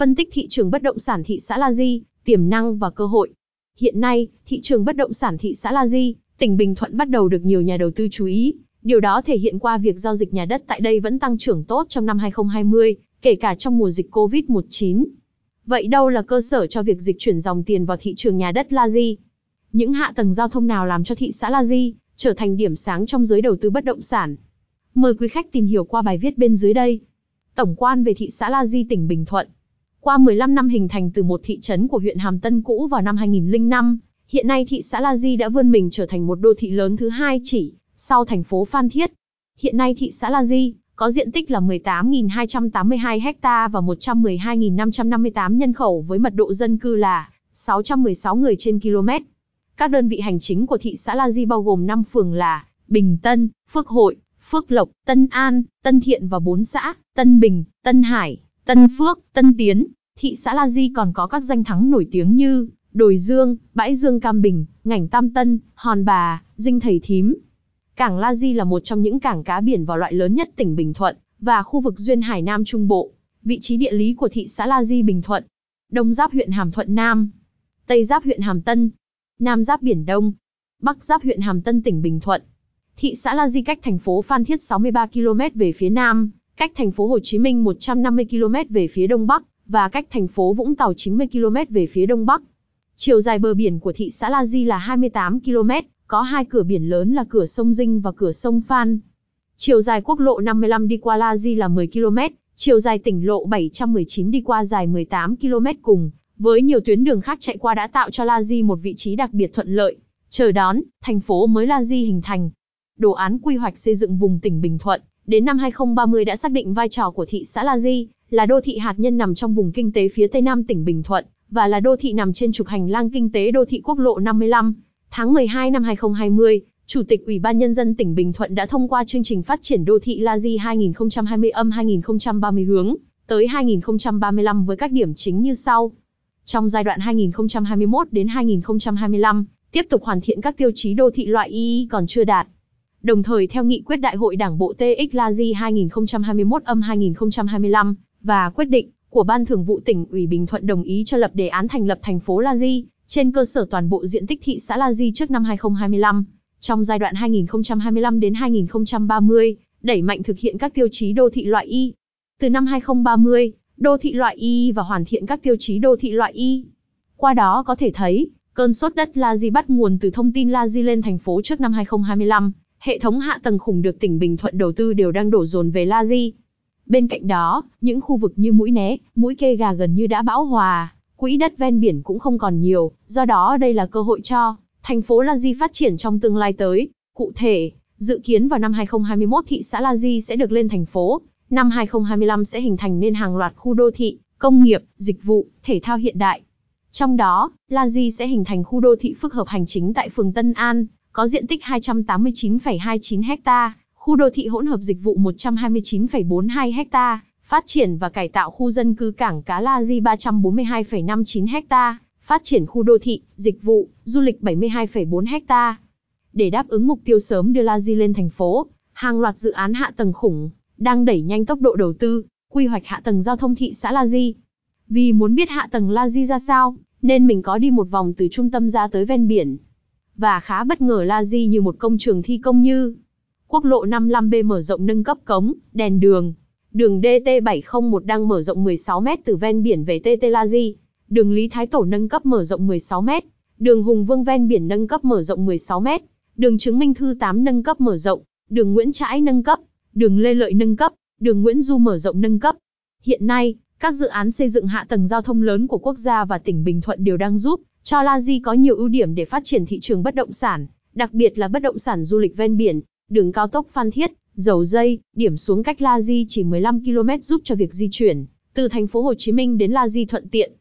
Phân tích thị trường bất động sản thị xã La Di, tiềm năng và cơ hội. Hiện nay, thị trường bất động sản thị xã La Di, tỉnh Bình Thuận bắt đầu được nhiều nhà đầu tư chú ý. Điều đó thể hiện qua việc giao dịch nhà đất tại đây vẫn tăng trưởng tốt trong năm 2020, kể cả trong mùa dịch Covid-19. Vậy đâu là cơ sở cho việc dịch chuyển dòng tiền vào thị trường nhà đất La Di? Những hạ tầng giao thông nào làm cho thị xã La Di trở thành điểm sáng trong giới đầu tư bất động sản? Mời quý khách tìm hiểu qua bài viết bên dưới đây. Tổng quan về thị xã La Di tỉnh Bình Thuận. Qua 15 năm hình thành từ một thị trấn của huyện Hàm Tân cũ vào năm 2005, hiện nay thị xã La Di đã vươn mình trở thành một đô thị lớn thứ hai chỉ sau thành phố Phan Thiết. Hiện nay thị xã La Di có diện tích là 18.282 ha và 112.558 nhân khẩu với mật độ dân cư là 616 người trên km. Các đơn vị hành chính của thị xã La Di bao gồm 5 phường là Bình Tân, Phước Hội, Phước Lộc, Tân An, Tân Thiện và 4 xã, Tân Bình, Tân Hải, Tân Phước, Tân Tiến. Thị xã La Di còn có các danh thắng nổi tiếng như Đồi Dương, Bãi Dương Cam Bình, Ngảnh Tam Tân, Hòn Bà, Dinh Thầy Thím. Cảng La Di là một trong những cảng cá biển vào loại lớn nhất tỉnh Bình Thuận và khu vực duyên hải Nam Trung Bộ. Vị trí địa lý của thị xã La Di Bình Thuận. Đông giáp huyện Hàm Thuận Nam, Tây giáp huyện Hàm Tân, Nam giáp Biển Đông, Bắc giáp huyện Hàm Tân tỉnh Bình Thuận. Thị xã La Di cách thành phố Phan Thiết 63 km về phía nam, cách thành phố Hồ Chí Minh 150 km về phía đông bắc và cách thành phố Vũng Tàu 90 km về phía đông bắc. Chiều dài bờ biển của thị xã La Di là 28 km, có hai cửa biển lớn là cửa sông Dinh và cửa sông Phan. Chiều dài quốc lộ 55 đi qua La Di là 10 km, chiều dài tỉnh lộ 719 đi qua dài 18 km cùng, với nhiều tuyến đường khác chạy qua đã tạo cho La Di một vị trí đặc biệt thuận lợi. Chờ đón, thành phố mới La Di hình thành. Đồ án quy hoạch xây dựng vùng tỉnh Bình Thuận, đến năm 2030 đã xác định vai trò của thị xã La Di, là đô thị hạt nhân nằm trong vùng kinh tế phía Tây Nam tỉnh Bình Thuận, và là đô thị nằm trên trục hành lang kinh tế đô thị quốc lộ 55. Tháng 12 năm 2020, Chủ tịch Ủy ban Nhân dân tỉnh Bình Thuận đã thông qua chương trình phát triển đô thị La Di 2020 âm 2030 hướng tới 2035 với các điểm chính như sau. Trong giai đoạn 2021 đến 2025, tiếp tục hoàn thiện các tiêu chí đô thị loại II còn chưa đạt. Đồng thời theo nghị quyết Đại hội Đảng bộ TX La 2021 âm 2025 và quyết định của Ban Thường vụ tỉnh ủy Bình Thuận đồng ý cho lập đề án thành lập thành phố La trên cơ sở toàn bộ diện tích thị xã La trước năm 2025. Trong giai đoạn 2025 đến 2030, đẩy mạnh thực hiện các tiêu chí đô thị loại Y. Từ năm 2030, đô thị loại Y và hoàn thiện các tiêu chí đô thị loại Y. Qua đó có thể thấy, cơn sốt đất La Di bắt nguồn từ thông tin La Di lên thành phố trước năm 2025. Hệ thống hạ tầng khủng được tỉnh Bình Thuận đầu tư đều đang đổ dồn về La Di. Bên cạnh đó, những khu vực như mũi né, mũi kê gà gần như đã bão hòa, quỹ đất ven biển cũng không còn nhiều, do đó đây là cơ hội cho thành phố La Di phát triển trong tương lai tới. Cụ thể, dự kiến vào năm 2021 thị xã La Di sẽ được lên thành phố, năm 2025 sẽ hình thành nên hàng loạt khu đô thị, công nghiệp, dịch vụ, thể thao hiện đại. Trong đó, La Di sẽ hình thành khu đô thị phức hợp hành chính tại phường Tân An, có diện tích 289,29 ha, khu đô thị hỗn hợp dịch vụ 129,42 ha, phát triển và cải tạo khu dân cư cảng cá La Di 342,59 ha, phát triển khu đô thị, dịch vụ, du lịch 72,4 ha. Để đáp ứng mục tiêu sớm đưa La Di lên thành phố, hàng loạt dự án hạ tầng khủng đang đẩy nhanh tốc độ đầu tư, quy hoạch hạ tầng giao thông thị xã La Di. Vì muốn biết hạ tầng La Di ra sao, nên mình có đi một vòng từ trung tâm ra tới ven biển. Và khá bất ngờ La Di như một công trường thi công như Quốc lộ 55B mở rộng nâng cấp cống, đèn đường. Đường DT701 đang mở rộng 16m từ ven biển về TT La Di. Đường Lý Thái Tổ nâng cấp mở rộng 16m. Đường Hùng Vương ven biển nâng cấp mở rộng 16m. Đường Chứng Minh Thư 8 nâng cấp mở rộng. Đường Nguyễn Trãi nâng cấp. Đường Lê Lợi nâng cấp. Đường Nguyễn Du mở rộng nâng cấp. Hiện nay, các dự án xây dựng hạ tầng giao thông lớn của quốc gia và tỉnh Bình Thuận đều đang giúp cho La Di có nhiều ưu điểm để phát triển thị trường bất động sản, đặc biệt là bất động sản du lịch ven biển, đường cao tốc Phan Thiết, dầu dây, điểm xuống cách La Di chỉ 15 km giúp cho việc di chuyển từ thành phố Hồ Chí Minh đến La Di thuận tiện.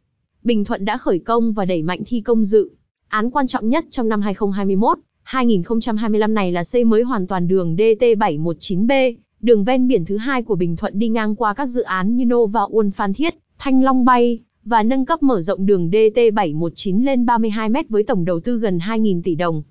Bình Thuận đã khởi công và đẩy mạnh thi công dự án quan trọng nhất trong năm 2021, 2025 này là xây mới hoàn toàn đường DT719B, đường ven biển thứ hai của Bình Thuận đi ngang qua các dự án như Nova Uôn Phan Thiết, Thanh Long Bay, và nâng cấp mở rộng đường DT719 lên 32 m với tổng đầu tư gần 2.000 tỷ đồng.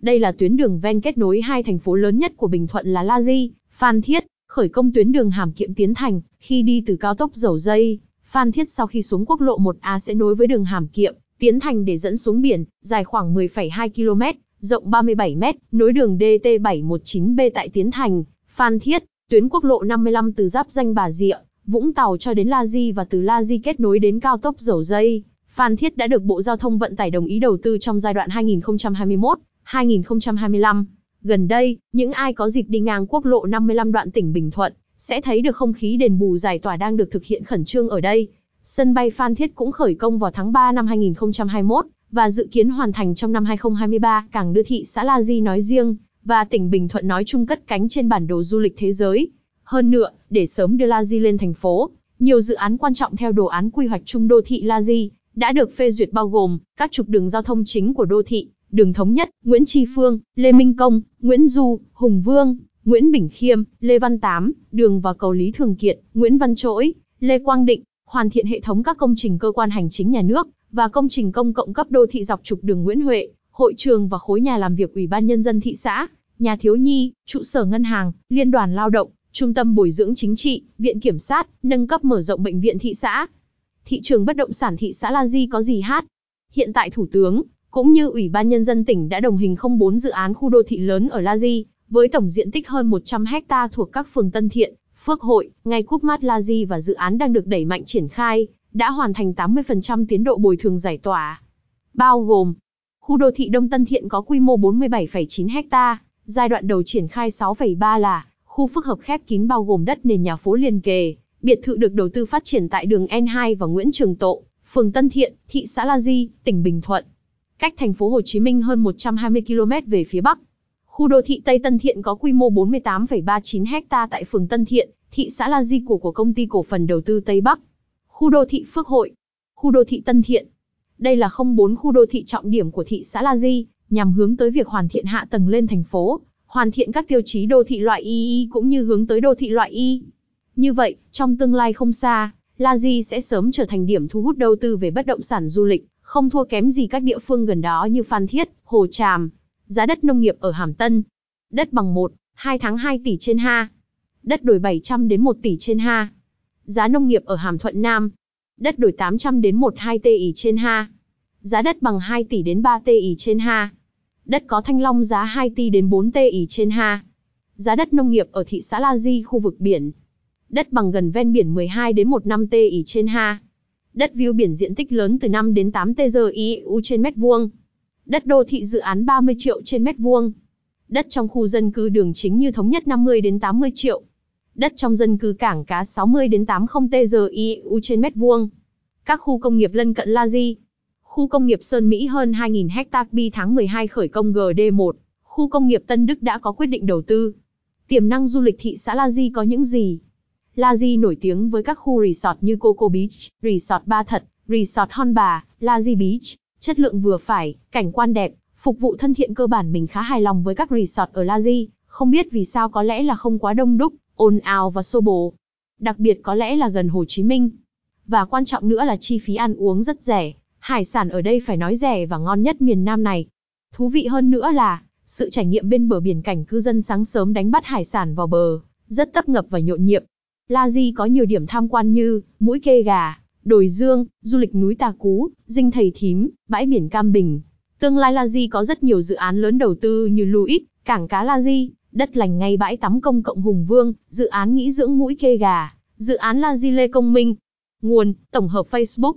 Đây là tuyến đường ven kết nối hai thành phố lớn nhất của Bình Thuận là La Di, Phan Thiết, khởi công tuyến đường Hàm Kiệm Tiến Thành, khi đi từ cao tốc dầu dây, Phan Thiết sau khi xuống quốc lộ 1A sẽ nối với đường Hàm Kiệm, Tiến Thành để dẫn xuống biển, dài khoảng 10,2 km, rộng 37 m, nối đường DT719B tại Tiến Thành, Phan Thiết, tuyến quốc lộ 55 từ giáp danh Bà Rịa, Vũng Tàu cho đến La Di và từ La Di kết nối đến cao tốc dầu dây. Phan Thiết đã được Bộ Giao thông Vận tải đồng ý đầu tư trong giai đoạn 2021-2025. Gần đây, những ai có dịp đi ngang quốc lộ 55 đoạn tỉnh Bình Thuận, sẽ thấy được không khí đền bù giải tỏa đang được thực hiện khẩn trương ở đây. Sân bay Phan Thiết cũng khởi công vào tháng 3 năm 2021 và dự kiến hoàn thành trong năm 2023, càng đưa thị xã La Di nói riêng và tỉnh Bình Thuận nói chung cất cánh trên bản đồ du lịch thế giới. Hơn nữa, để sớm đưa La Di lên thành phố, nhiều dự án quan trọng theo đồ án quy hoạch chung đô thị La Di đã được phê duyệt bao gồm các trục đường giao thông chính của đô thị, đường Thống Nhất, Nguyễn Tri Phương, Lê Minh Công, Nguyễn Du, Hùng Vương, Nguyễn Bình Khiêm, Lê Văn Tám, đường và cầu Lý Thường Kiệt, Nguyễn Văn Trỗi, Lê Quang Định, hoàn thiện hệ thống các công trình cơ quan hành chính nhà nước và công trình công cộng cấp đô thị dọc trục đường Nguyễn Huệ, hội trường và khối nhà làm việc Ủy ban nhân dân thị xã, nhà thiếu nhi, trụ sở ngân hàng, liên đoàn lao động, trung tâm bồi dưỡng chính trị, viện kiểm sát, nâng cấp mở rộng bệnh viện thị xã. Thị trường bất động sản thị xã La Di có gì hát? Hiện tại Thủ tướng, cũng như Ủy ban Nhân dân tỉnh đã đồng hình không bốn dự án khu đô thị lớn ở La Di, với tổng diện tích hơn 100 ha thuộc các phường Tân Thiện, Phước Hội, ngay Cúp Mát La Di và dự án đang được đẩy mạnh triển khai, đã hoàn thành 80% tiến độ bồi thường giải tỏa. Bao gồm, khu đô thị Đông Tân Thiện có quy mô 47,9 ha, giai đoạn đầu triển khai 6,3 là khu phức hợp khép kín bao gồm đất nền nhà phố liền kề, biệt thự được đầu tư phát triển tại đường N2 và Nguyễn Trường Tộ, phường Tân Thiện, thị xã La Di, tỉnh Bình Thuận. Cách thành phố Hồ Chí Minh hơn 120 km về phía bắc. Khu đô thị Tây Tân Thiện có quy mô 48,39 ha tại phường Tân Thiện, thị xã La Di của của công ty cổ phần đầu tư Tây Bắc. Khu đô thị Phước Hội, khu đô thị Tân Thiện. Đây là 04 khu đô thị trọng điểm của thị xã La Di, nhằm hướng tới việc hoàn thiện hạ tầng lên thành phố, hoàn thiện các tiêu chí đô thị loại Y cũng như hướng tới đô thị loại Y. Như vậy, trong tương lai không xa, La Di sẽ sớm trở thành điểm thu hút đầu tư về bất động sản du lịch, không thua kém gì các địa phương gần đó như Phan Thiết, Hồ Tràm. Giá đất nông nghiệp ở Hàm Tân. Đất bằng 1, 2 tháng 2 tỷ trên ha. Đất đổi 700 đến 1 tỷ trên ha. Giá nông nghiệp ở Hàm Thuận Nam. Đất đổi 800 đến 12 tỷ trên ha. Giá đất bằng 2 tỷ đến 3 tỷ trên ha. Đất có thanh long giá 2 tỷ đến 4 tỷ trên ha. Giá đất nông nghiệp ở thị xã La Di, khu vực biển. Đất bằng gần ven biển 12 đến 15 tỷ trên ha. Đất view biển diện tích lớn từ 5 đến 8 TGIU trên mét vuông. Đất đô thị dự án 30 triệu trên mét vuông. Đất trong khu dân cư đường chính như thống nhất 50 đến 80 triệu. Đất trong dân cư cảng cá 60 đến 80 TGIU trên mét vuông. Các khu công nghiệp lân cận La Di. Khu công nghiệp Sơn Mỹ hơn 2.000 ha bi tháng 12 khởi công GD1. Khu công nghiệp Tân Đức đã có quyết định đầu tư. Tiềm năng du lịch thị xã La Di có những gì? La Di nổi tiếng với các khu resort như Coco Beach, Resort Ba Thật, Resort Hon Bà, La Di Beach, chất lượng vừa phải, cảnh quan đẹp, phục vụ thân thiện cơ bản mình khá hài lòng với các resort ở La Di, không biết vì sao có lẽ là không quá đông đúc, ồn ào và xô bồ. Đặc biệt có lẽ là gần Hồ Chí Minh. Và quan trọng nữa là chi phí ăn uống rất rẻ, hải sản ở đây phải nói rẻ và ngon nhất miền Nam này. Thú vị hơn nữa là, sự trải nghiệm bên bờ biển cảnh cư dân sáng sớm đánh bắt hải sản vào bờ, rất tấp ngập và nhộn nhịp. La Di có nhiều điểm tham quan như mũi kê gà, đồi dương, du lịch núi Tà Cú, dinh thầy thím, bãi biển Cam Bình. Tương lai La Di có rất nhiều dự án lớn đầu tư như Louis, cảng cá La Di, đất lành ngay bãi tắm công cộng Hùng Vương, dự án nghỉ dưỡng mũi kê gà, dự án La Di Lê Công Minh. Nguồn, tổng hợp Facebook